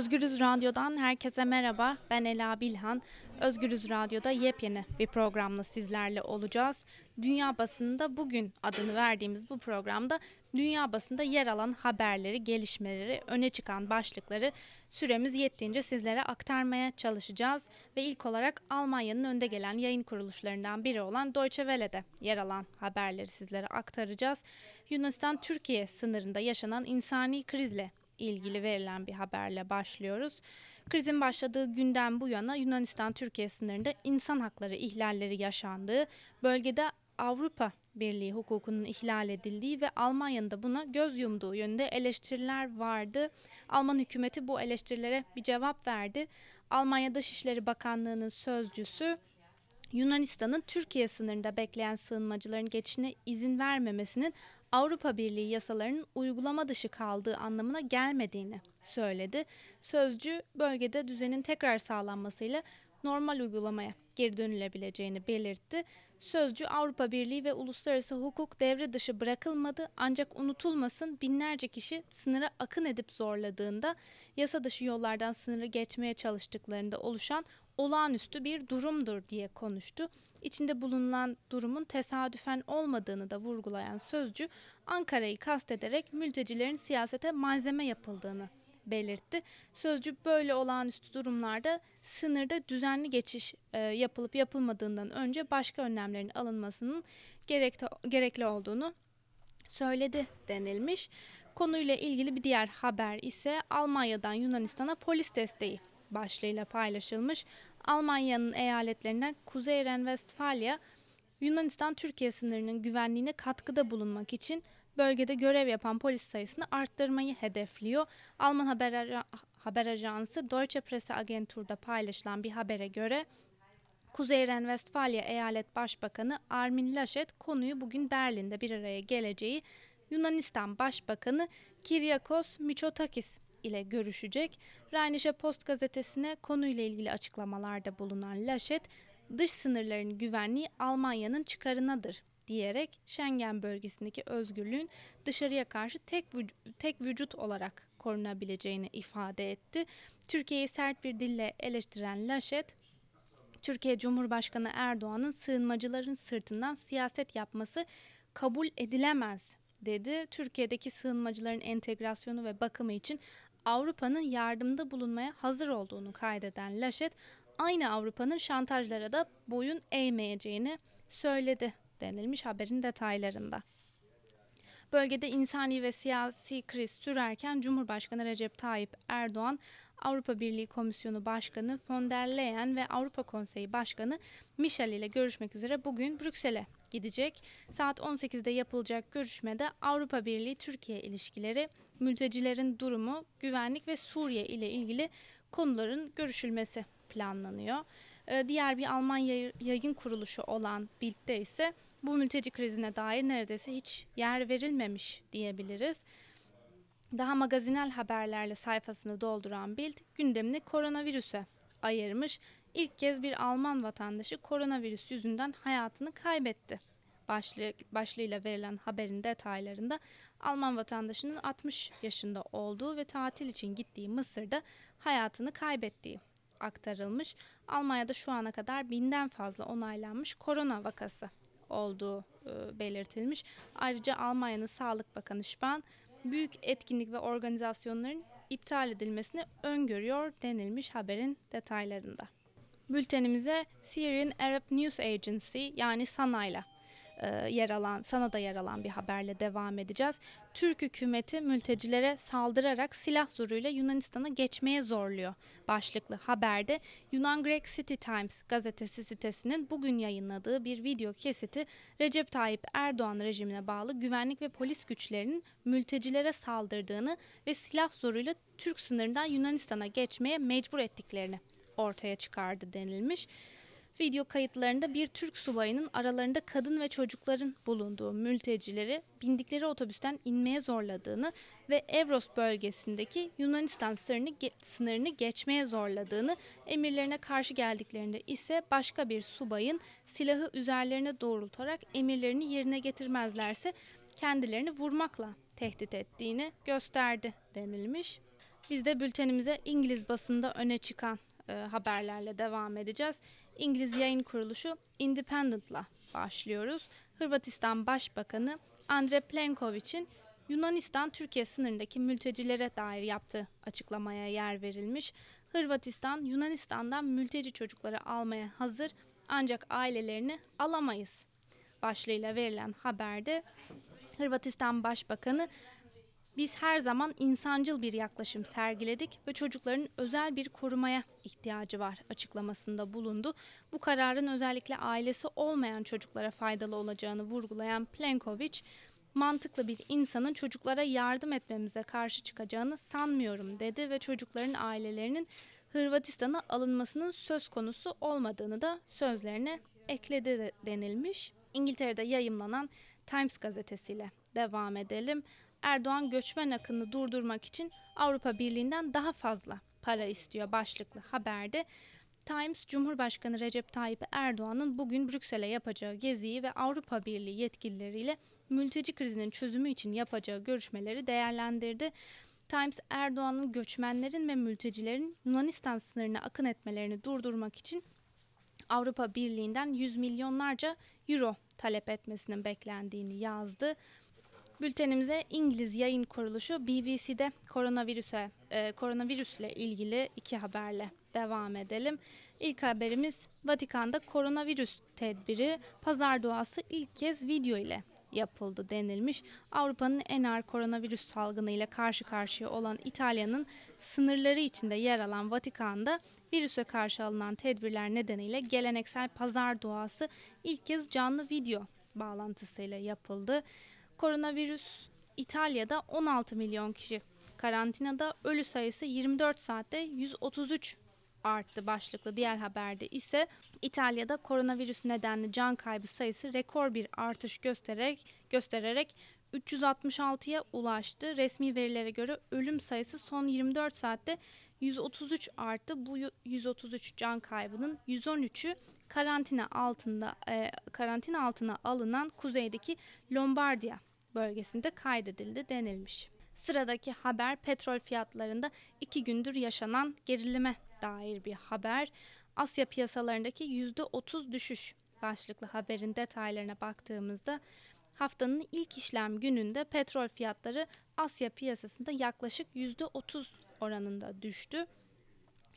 Özgürüz Radyo'dan herkese merhaba. Ben Ela Bilhan. Özgürüz Radyo'da yepyeni bir programla sizlerle olacağız. Dünya basında bugün adını verdiğimiz bu programda dünya basında yer alan haberleri, gelişmeleri, öne çıkan başlıkları süremiz yettiğince sizlere aktarmaya çalışacağız. Ve ilk olarak Almanya'nın önde gelen yayın kuruluşlarından biri olan Deutsche Welle'de yer alan haberleri sizlere aktaracağız. Yunanistan-Türkiye sınırında yaşanan insani krizle ilgili verilen bir haberle başlıyoruz. Krizin başladığı günden bu yana Yunanistan-Türkiye sınırında insan hakları ihlalleri yaşandığı, bölgede Avrupa Birliği hukukunun ihlal edildiği ve Almanya'nın da buna göz yumduğu yönde eleştiriler vardı. Alman hükümeti bu eleştirilere bir cevap verdi. Almanya Dışişleri Bakanlığı'nın sözcüsü Yunanistan'ın Türkiye sınırında bekleyen sığınmacıların geçişine izin vermemesinin Avrupa Birliği yasalarının uygulama dışı kaldığı anlamına gelmediğini söyledi. Sözcü bölgede düzenin tekrar sağlanmasıyla normal uygulamaya geri dönülebileceğini belirtti. Sözcü Avrupa Birliği ve uluslararası hukuk devre dışı bırakılmadı ancak unutulmasın binlerce kişi sınıra akın edip zorladığında yasa dışı yollardan sınırı geçmeye çalıştıklarında oluşan olağanüstü bir durumdur diye konuştu. İçinde bulunan durumun tesadüfen olmadığını da vurgulayan sözcü Ankara'yı kastederek mültecilerin siyasete malzeme yapıldığını belirtti. Sözcü böyle olağanüstü durumlarda sınırda düzenli geçiş e, yapılıp yapılmadığından önce başka önlemlerin alınmasının gerekli, gerekli olduğunu söyledi denilmiş. Konuyla ilgili bir diğer haber ise Almanya'dan Yunanistan'a polis desteği başlığıyla paylaşılmış. Almanya'nın eyaletlerinden Kuzey Ren-Vestfalya Yunanistan-Türkiye sınırının güvenliğine katkıda bulunmak için bölgede görev yapan polis sayısını arttırmayı hedefliyor. Alman haber, haber ajansı Deutsche Presse Agentur'da paylaşılan bir habere göre Kuzey Ren-Vestfalya Eyalet Başbakanı Armin Laschet konuyu bugün Berlin'de bir araya geleceği Yunanistan Başbakanı Kyriakos Mitsotakis ile görüşecek. Rheinische Post gazetesine konuyla ilgili açıklamalarda bulunan Laschet, dış sınırların güvenliği Almanya'nın çıkarınadır diyerek Schengen bölgesindeki özgürlüğün dışarıya karşı tek vücut, tek vücut olarak korunabileceğini ifade etti. Türkiye'yi sert bir dille eleştiren Laschet, Türkiye Cumhurbaşkanı Erdoğan'ın sığınmacıların sırtından siyaset yapması kabul edilemez dedi. Türkiye'deki sığınmacıların entegrasyonu ve bakımı için Avrupa'nın yardımda bulunmaya hazır olduğunu kaydeden Laşet, aynı Avrupa'nın şantajlara da boyun eğmeyeceğini söyledi denilmiş haberin detaylarında. Bölgede insani ve siyasi kriz sürerken Cumhurbaşkanı Recep Tayyip Erdoğan, Avrupa Birliği Komisyonu Başkanı von der Leyen ve Avrupa Konseyi Başkanı Michel ile görüşmek üzere bugün Brüksel'e gidecek. Saat 18'de yapılacak görüşmede Avrupa Birliği Türkiye ilişkileri, mültecilerin durumu, güvenlik ve Suriye ile ilgili konuların görüşülmesi planlanıyor. Ee, diğer bir Alman yayın kuruluşu olan Bild'de ise bu mülteci krizine dair neredeyse hiç yer verilmemiş diyebiliriz. Daha magazinel haberlerle sayfasını dolduran Bild gündemini koronavirüse ayırmış. İlk kez bir Alman vatandaşı koronavirüs yüzünden hayatını kaybetti. Başlığı, başlığıyla verilen haberin detaylarında Alman vatandaşının 60 yaşında olduğu ve tatil için gittiği Mısır'da hayatını kaybettiği aktarılmış. Almanya'da şu ana kadar binden fazla onaylanmış korona vakası olduğu e, belirtilmiş. Ayrıca Almanya'nın Sağlık Bakanı Spahn büyük etkinlik ve organizasyonların iptal edilmesini öngörüyor denilmiş haberin detaylarında. Bültenimize Syrian Arab News Agency yani SANA'yla e, yer alan, Sana'da yer alan bir haberle devam edeceğiz. Türk hükümeti mültecilere saldırarak silah zoruyla Yunanistan'a geçmeye zorluyor. Başlıklı haberde Yunan Greek City Times gazetesi sitesinin bugün yayınladığı bir video kesiti Recep Tayyip Erdoğan rejimine bağlı güvenlik ve polis güçlerinin mültecilere saldırdığını ve silah zoruyla Türk sınırından Yunanistan'a geçmeye mecbur ettiklerini ortaya çıkardı denilmiş. Video kayıtlarında bir Türk subayının aralarında kadın ve çocukların bulunduğu mültecileri bindikleri otobüsten inmeye zorladığını ve Evros bölgesindeki Yunanistan sınırını, sınırını geçmeye zorladığını, emirlerine karşı geldiklerinde ise başka bir subayın silahı üzerlerine doğrultarak emirlerini yerine getirmezlerse kendilerini vurmakla tehdit ettiğini gösterdi denilmiş. Biz de bültenimize İngiliz basında öne çıkan e, haberlerle devam edeceğiz. İngiliz yayın kuruluşu Independent'la başlıyoruz. Hırvatistan Başbakanı Andre Plenković'in Yunanistan-Türkiye sınırındaki mültecilere dair yaptığı açıklamaya yer verilmiş. Hırvatistan, Yunanistan'dan mülteci çocukları almaya hazır ancak ailelerini alamayız başlığıyla verilen haberde Hırvatistan Başbakanı biz her zaman insancıl bir yaklaşım sergiledik ve çocukların özel bir korumaya ihtiyacı var açıklamasında bulundu. Bu kararın özellikle ailesi olmayan çocuklara faydalı olacağını vurgulayan Plenković, mantıklı bir insanın çocuklara yardım etmemize karşı çıkacağını sanmıyorum dedi ve çocukların ailelerinin Hırvatistan'a alınmasının söz konusu olmadığını da sözlerine ekledi de denilmiş. İngiltere'de yayımlanan Times gazetesiyle devam edelim. Erdoğan göçmen akını durdurmak için Avrupa Birliği'nden daha fazla para istiyor başlıklı haberde. Times, Cumhurbaşkanı Recep Tayyip Erdoğan'ın bugün Brüksel'e yapacağı geziyi ve Avrupa Birliği yetkilileriyle mülteci krizinin çözümü için yapacağı görüşmeleri değerlendirdi. Times, Erdoğan'ın göçmenlerin ve mültecilerin Yunanistan sınırına akın etmelerini durdurmak için Avrupa Birliği'nden yüz milyonlarca euro talep etmesinin beklendiğini yazdı. Bültenimize İngiliz yayın kuruluşu BBC'de koronavirüse e, koronavirüsle ilgili iki haberle devam edelim. İlk haberimiz Vatikan'da koronavirüs tedbiri pazar duası ilk kez video ile yapıldı denilmiş. Avrupa'nın en ağır koronavirüs salgını ile karşı karşıya olan İtalya'nın sınırları içinde yer alan Vatikan'da virüse karşı alınan tedbirler nedeniyle geleneksel pazar duası ilk kez canlı video bağlantısıyla yapıldı. Koronavirüs İtalya'da 16 milyon kişi karantinada ölü sayısı 24 saatte 133 arttı başlıklı diğer haberde ise İtalya'da koronavirüs nedenli can kaybı sayısı rekor bir artış göstererek göstererek 366'ya ulaştı. Resmi verilere göre ölüm sayısı son 24 saatte 133 arttı. Bu 133 can kaybının 113'ü karantina altında e, karantina altına alınan kuzeydeki Lombardiya bölgesinde kaydedildi denilmiş. Sıradaki haber petrol fiyatlarında iki gündür yaşanan gerilime dair bir haber. Asya piyasalarındaki %30 düşüş başlıklı haberin detaylarına baktığımızda haftanın ilk işlem gününde petrol fiyatları Asya piyasasında yaklaşık %30 oranında düştü.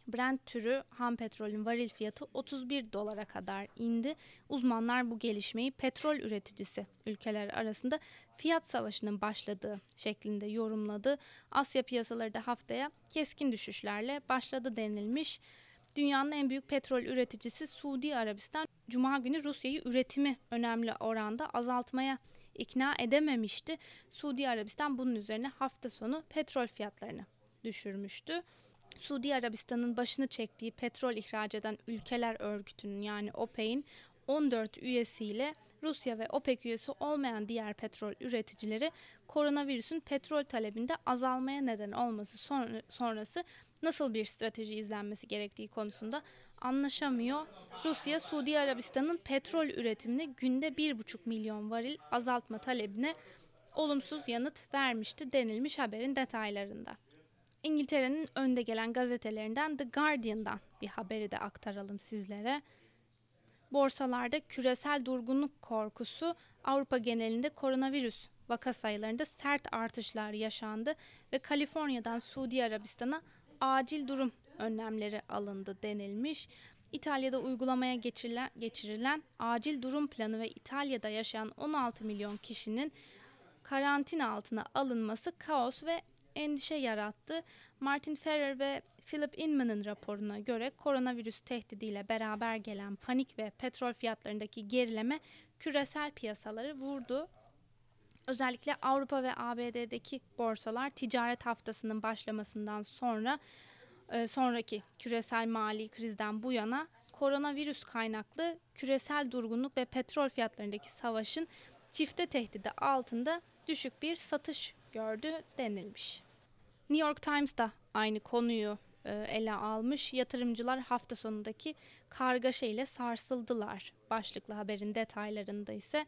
Brent türü ham petrolün varil fiyatı 31 dolara kadar indi. Uzmanlar bu gelişmeyi petrol üreticisi ülkeler arasında fiyat savaşının başladığı şeklinde yorumladı. Asya piyasaları da haftaya keskin düşüşlerle başladı denilmiş. Dünyanın en büyük petrol üreticisi Suudi Arabistan Cuma günü Rusya'yı üretimi önemli oranda azaltmaya ikna edememişti. Suudi Arabistan bunun üzerine hafta sonu petrol fiyatlarını düşürmüştü. Suudi Arabistan'ın başını çektiği petrol ihraç eden ülkeler örgütünün yani OPEC'in 14 üyesiyle Rusya ve OPEC üyesi olmayan diğer petrol üreticileri koronavirüsün petrol talebinde azalmaya neden olması sonrası nasıl bir strateji izlenmesi gerektiği konusunda anlaşamıyor. Rusya, Suudi Arabistan'ın petrol üretimini günde 1,5 milyon varil azaltma talebine olumsuz yanıt vermişti denilmiş haberin detaylarında. İngiltere'nin önde gelen gazetelerinden The Guardian'dan bir haberi de aktaralım sizlere. Borsalarda küresel durgunluk korkusu Avrupa genelinde koronavirüs vaka sayılarında sert artışlar yaşandı ve Kaliforniya'dan Suudi Arabistan'a acil durum önlemleri alındı denilmiş. İtalya'da uygulamaya geçirilen, geçirilen acil durum planı ve İtalya'da yaşayan 16 milyon kişinin karantina altına alınması kaos ve endişe yarattı. Martin Ferrer ve Philip Inman'ın raporuna göre koronavirüs tehdidiyle beraber gelen panik ve petrol fiyatlarındaki gerileme küresel piyasaları vurdu. Özellikle Avrupa ve ABD'deki borsalar ticaret haftasının başlamasından sonra e, sonraki küresel mali krizden bu yana koronavirüs kaynaklı küresel durgunluk ve petrol fiyatlarındaki savaşın çifte tehdidi altında düşük bir satış gördü denilmiş. New York Times da aynı konuyu e, ele almış. Yatırımcılar hafta sonundaki kargaşa ile sarsıldılar. Başlıklı haberin detaylarında ise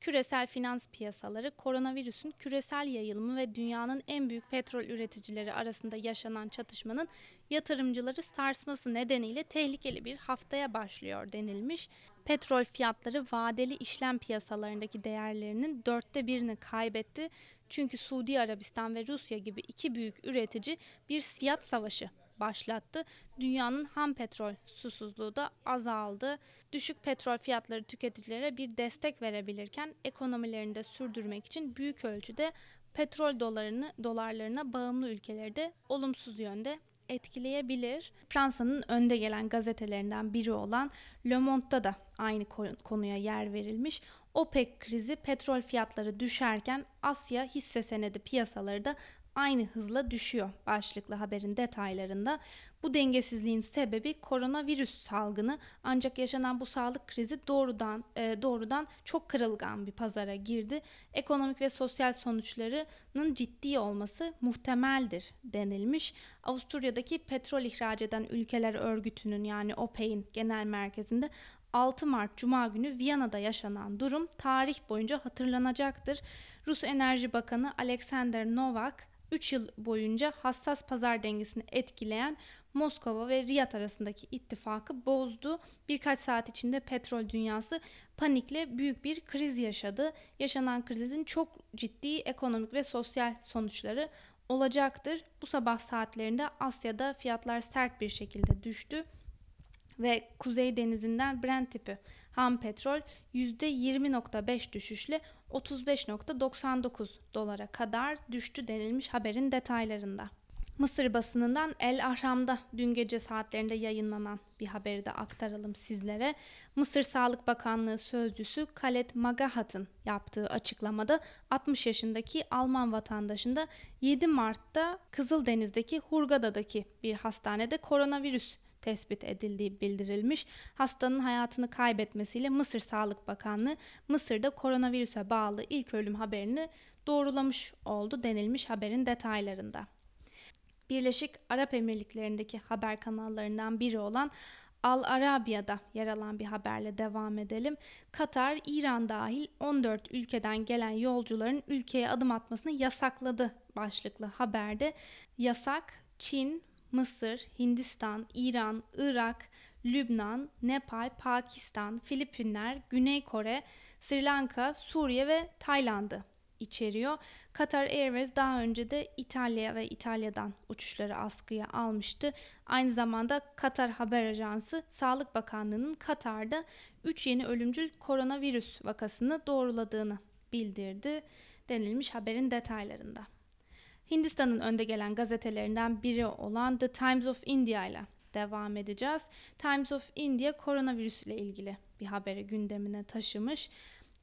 Küresel finans piyasaları koronavirüsün küresel yayılımı ve dünyanın en büyük petrol üreticileri arasında yaşanan çatışmanın yatırımcıları sarsması nedeniyle tehlikeli bir haftaya başlıyor denilmiş. Petrol fiyatları vadeli işlem piyasalarındaki değerlerinin dörtte birini kaybetti. Çünkü Suudi Arabistan ve Rusya gibi iki büyük üretici bir fiyat savaşı başlattı. Dünyanın ham petrol susuzluğu da azaldı. Düşük petrol fiyatları tüketicilere bir destek verebilirken ekonomilerini de sürdürmek için büyük ölçüde petrol dolarını dolarlarına bağımlı ülkeleri de olumsuz yönde etkileyebilir. Fransa'nın önde gelen gazetelerinden biri olan Le Monde'da da aynı konuya yer verilmiş. OPEC krizi petrol fiyatları düşerken Asya hisse senedi piyasaları da aynı hızla düşüyor başlıklı haberin detaylarında. Bu dengesizliğin sebebi koronavirüs salgını ancak yaşanan bu sağlık krizi doğrudan e, doğrudan çok kırılgan bir pazara girdi. Ekonomik ve sosyal sonuçlarının ciddi olması muhtemeldir denilmiş. Avusturya'daki petrol ihraç eden ülkeler örgütünün yani OPEC'in genel merkezinde 6 Mart Cuma günü Viyana'da yaşanan durum tarih boyunca hatırlanacaktır. Rus Enerji Bakanı Alexander Novak 3 yıl boyunca hassas pazar dengesini etkileyen Moskova ve Riyad arasındaki ittifakı bozdu. Birkaç saat içinde petrol dünyası panikle büyük bir kriz yaşadı. Yaşanan krizin çok ciddi ekonomik ve sosyal sonuçları olacaktır. Bu sabah saatlerinde Asya'da fiyatlar sert bir şekilde düştü ve Kuzey Denizi'nden Brent tipi ham petrol %20.5 düşüşle 35.99 dolara kadar düştü denilmiş haberin detaylarında. Mısır basınından El Ahram'da dün gece saatlerinde yayınlanan bir haberi de aktaralım sizlere. Mısır Sağlık Bakanlığı sözcüsü Khaled Magahat'ın yaptığı açıklamada 60 yaşındaki Alman vatandaşında 7 Mart'ta Kızıldeniz'deki Hurgada'daki bir hastanede koronavirüs tespit edildiği bildirilmiş. Hastanın hayatını kaybetmesiyle Mısır Sağlık Bakanlığı Mısır'da koronavirüse bağlı ilk ölüm haberini doğrulamış oldu denilmiş haberin detaylarında. Birleşik Arap Emirlikleri'ndeki haber kanallarından biri olan Al Arabiya'da yer alan bir haberle devam edelim. Katar, İran dahil 14 ülkeden gelen yolcuların ülkeye adım atmasını yasakladı başlıklı haberde. Yasak Çin, Mısır, Hindistan, İran, Irak, Lübnan, Nepal, Pakistan, Filipinler, Güney Kore, Sri Lanka, Suriye ve Tayland'ı içeriyor. Qatar Airways daha önce de İtalya ve İtalya'dan uçuşları askıya almıştı. Aynı zamanda Katar Haber Ajansı Sağlık Bakanlığı'nın Katar'da 3 yeni ölümcül koronavirüs vakasını doğruladığını bildirdi denilmiş haberin detaylarında. Hindistan'ın önde gelen gazetelerinden biri olan The Times of India ile devam edeceğiz. Times of India koronavirüs ile ilgili bir haberi gündemine taşımış.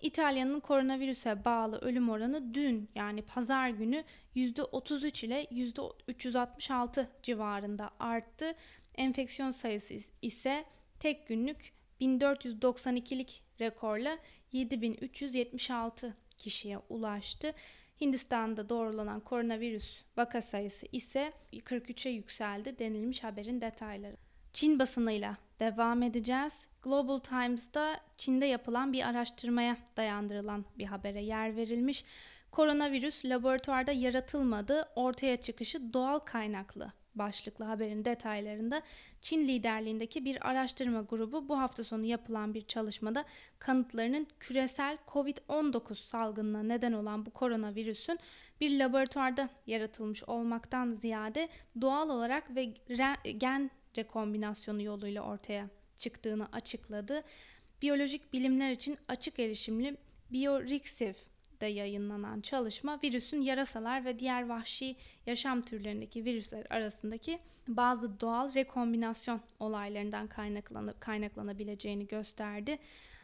İtalya'nın koronavirüse bağlı ölüm oranı dün yani pazar günü %33 ile %366 civarında arttı. Enfeksiyon sayısı ise tek günlük 1492'lik rekorla 7376 kişiye ulaştı. Hindistan'da doğrulanan koronavirüs vaka sayısı ise 43'e yükseldi denilmiş haberin detayları. Çin basınıyla devam edeceğiz. Global Times'da Çin'de yapılan bir araştırmaya dayandırılan bir habere yer verilmiş. Koronavirüs laboratuvarda yaratılmadı, ortaya çıkışı doğal kaynaklı başlıklı haberin detaylarında Çin liderliğindeki bir araştırma grubu bu hafta sonu yapılan bir çalışmada kanıtlarının küresel COVID-19 salgınına neden olan bu koronavirüsün bir laboratuvarda yaratılmış olmaktan ziyade doğal olarak ve gen rekombinasyonu yoluyla ortaya çıktığını açıkladı. Biyolojik bilimler için açık erişimli BioRxiv de yayınlanan çalışma virüsün yarasalar ve diğer vahşi yaşam türlerindeki virüsler arasındaki bazı doğal rekombinasyon olaylarından kaynaklanıp kaynaklanabileceğini gösterdi.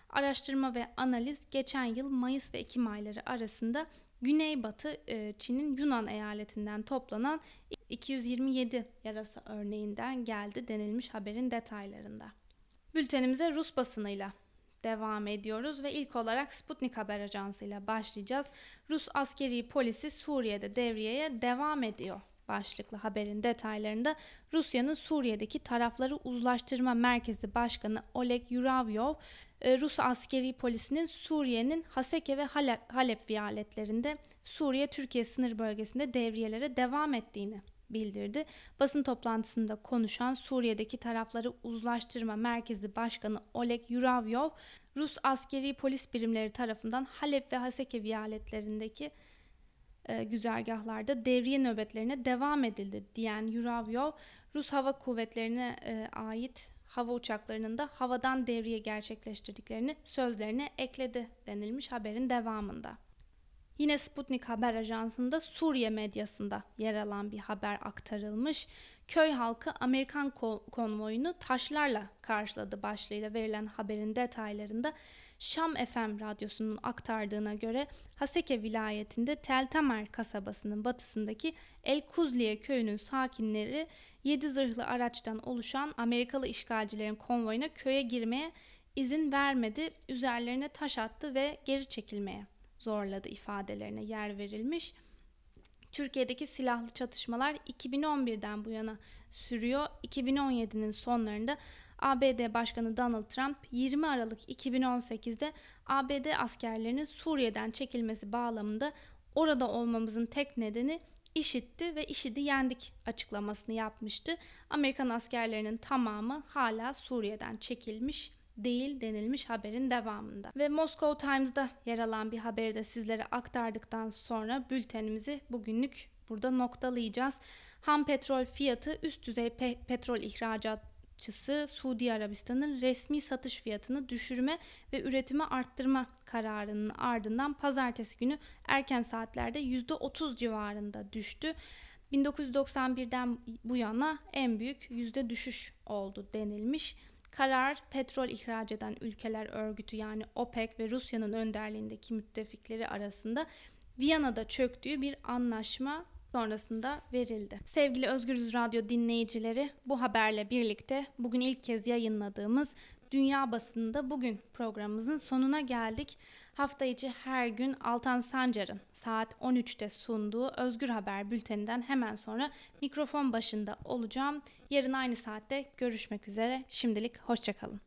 Araştırma ve analiz geçen yıl Mayıs ve Ekim ayları arasında Güneybatı e, Çin'in Yunan eyaletinden toplanan 227 yarasa örneğinden geldi denilmiş haberin detaylarında. Bültenimize Rus basınıyla devam ediyoruz ve ilk olarak Sputnik Haber Ajansı ile başlayacağız. Rus askeri polisi Suriye'de devriyeye devam ediyor başlıklı haberin detaylarında Rusya'nın Suriye'deki tarafları uzlaştırma merkezi başkanı Oleg Yuravyov e, Rus askeri polisinin Suriye'nin Haseke ve Halep, Halep viyaletlerinde Suriye-Türkiye sınır bölgesinde devriyelere devam ettiğini bildirdi. Basın toplantısında konuşan Suriye'deki tarafları uzlaştırma merkezi başkanı Oleg Yuravyov, Rus askeri polis birimleri tarafından Halep ve Haseke viyaletlerindeki e, güzergahlarda devriye nöbetlerine devam edildi diyen Yuravyov, Rus Hava Kuvvetleri'ne e, ait hava uçaklarının da havadan devriye gerçekleştirdiklerini sözlerine ekledi denilmiş haberin devamında. Yine Sputnik Haber Ajansı'nda Suriye medyasında yer alan bir haber aktarılmış. Köy halkı Amerikan konvoyunu taşlarla karşıladı başlığıyla verilen haberin detaylarında Şam FM radyosunun aktardığına göre Haseke vilayetinde Tel Tamer kasabasının batısındaki El Kuzliye köyünün sakinleri 7 zırhlı araçtan oluşan Amerikalı işgalcilerin konvoyuna köye girmeye izin vermedi, üzerlerine taş attı ve geri çekilmeye zorladı ifadelerine yer verilmiş. Türkiye'deki silahlı çatışmalar 2011'den bu yana sürüyor. 2017'nin sonlarında ABD Başkanı Donald Trump 20 Aralık 2018'de ABD askerlerinin Suriye'den çekilmesi bağlamında orada olmamızın tek nedeni işitti ve işidi yendik açıklamasını yapmıştı. Amerikan askerlerinin tamamı hala Suriye'den çekilmiş değil denilmiş haberin devamında. Ve Moscow Times'da yer alan bir haberi de sizlere aktardıktan sonra bültenimizi bugünlük burada noktalayacağız. Ham petrol fiyatı üst düzey pe- petrol ihracatçısı Suudi Arabistan'ın resmi satış fiyatını düşürme ve üretimi arttırma kararının ardından pazartesi günü erken saatlerde %30 civarında düştü. 1991'den bu yana en büyük yüzde düşüş oldu denilmiş. Karar petrol ihraç eden ülkeler örgütü yani OPEC ve Rusya'nın önderliğindeki müttefikleri arasında Viyana'da çöktüğü bir anlaşma sonrasında verildi. Sevgili Özgürüz Radyo dinleyicileri bu haberle birlikte bugün ilk kez yayınladığımız Dünya Basınında Bugün programımızın sonuna geldik. Hafta içi her gün Altan Sancar'ın saat 13'te sunduğu Özgür Haber bülteninden hemen sonra mikrofon başında olacağım. Yarın aynı saatte görüşmek üzere. Şimdilik hoşçakalın.